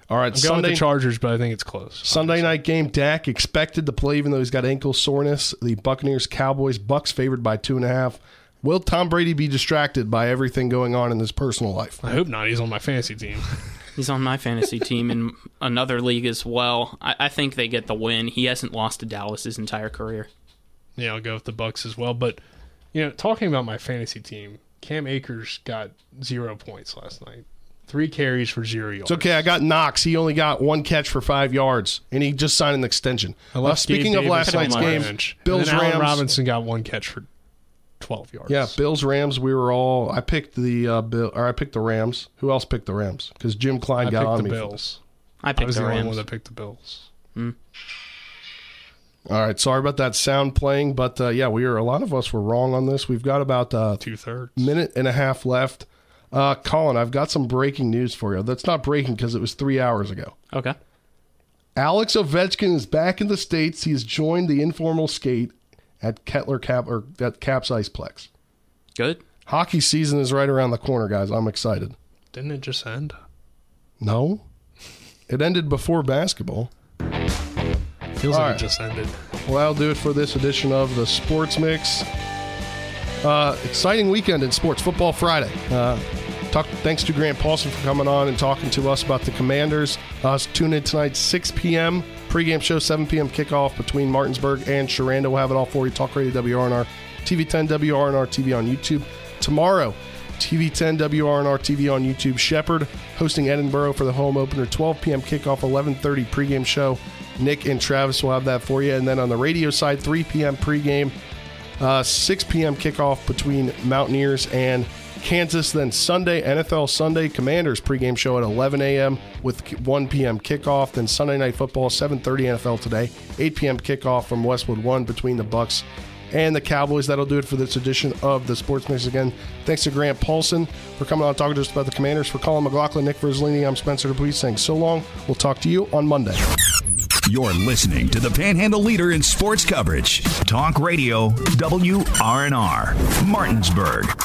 All right, I'm going Sunday with the Chargers, but I think it's close. Sunday night game. Dak expected to play even though he's got ankle soreness. The Buccaneers, Cowboys, Bucks favored by two and a half. Will Tom Brady be distracted by everything going on in his personal life? I hope not. He's on my fantasy team. He's on my fantasy team in another league as well. I, I think they get the win. He hasn't lost to Dallas his entire career. Yeah, I'll go with the Bucks as well. But you know, talking about my fantasy team, Cam Akers got zero points last night. Three carries for zero yards. It's okay. I got Knox. He only got one catch for five yards, and he just signed an extension. I Uh, speaking Gabe of last Davis on night's my game, bench. And Bills then Allen Rams. Robinson got one catch for twelve yards. Yeah, Bills Rams. We were all. I picked the uh, Bill, or I picked the Rams. Who else picked the Rams? Because Jim Klein I got picked on the me. Bills. I I picked was the the only Rams. one that picked the Bills. All right, sorry about that sound playing, but uh, yeah, we are. A lot of us were wrong on this. We've got about uh, Two thirds. minute and a half left. Uh, Colin, I've got some breaking news for you. That's not breaking because it was three hours ago. Okay. Alex Ovechkin is back in the states. He has joined the informal skate at Kettler Cap or at Caps Iceplex. Good. Hockey season is right around the corner, guys. I'm excited. Didn't it just end? No, it ended before basketball. Feels All like right. it just ended. Well, that'll do it for this edition of the Sports Mix. Uh, exciting weekend in sports. Football Friday. Uh, talk, thanks to Grant Paulsen for coming on and talking to us about the Commanders. Uh, tune in tonight, 6 p.m. Pregame show, 7 p.m. kickoff between Martinsburg and Sherando. We'll have it all for you. Talk Radio WRNR, TV10 WRNR TV on YouTube. Tomorrow, TV10 WRNR TV on YouTube. Shepherd hosting Edinboro for the home opener. 12 p.m. kickoff, 11:30 pregame show. Nick and Travis will have that for you. And then on the radio side, 3 p.m. pregame, uh, 6 p.m. kickoff between Mountaineers and Kansas. Then Sunday, NFL Sunday Commanders pregame show at 11 a.m. with 1 p.m. kickoff. Then Sunday Night Football, 7:30 NFL today, 8 p.m. kickoff from Westwood One between the Bucks and the Cowboys. That'll do it for this edition of the Sports Mix. Again, thanks to Grant Paulsen for coming on talking to us about the Commanders. For Colin McLaughlin, Nick Verzolini, I'm Spencer Dupuis saying so long. We'll talk to you on Monday. You're listening to the Panhandle leader in sports coverage. Talk Radio WRNR, Martinsburg.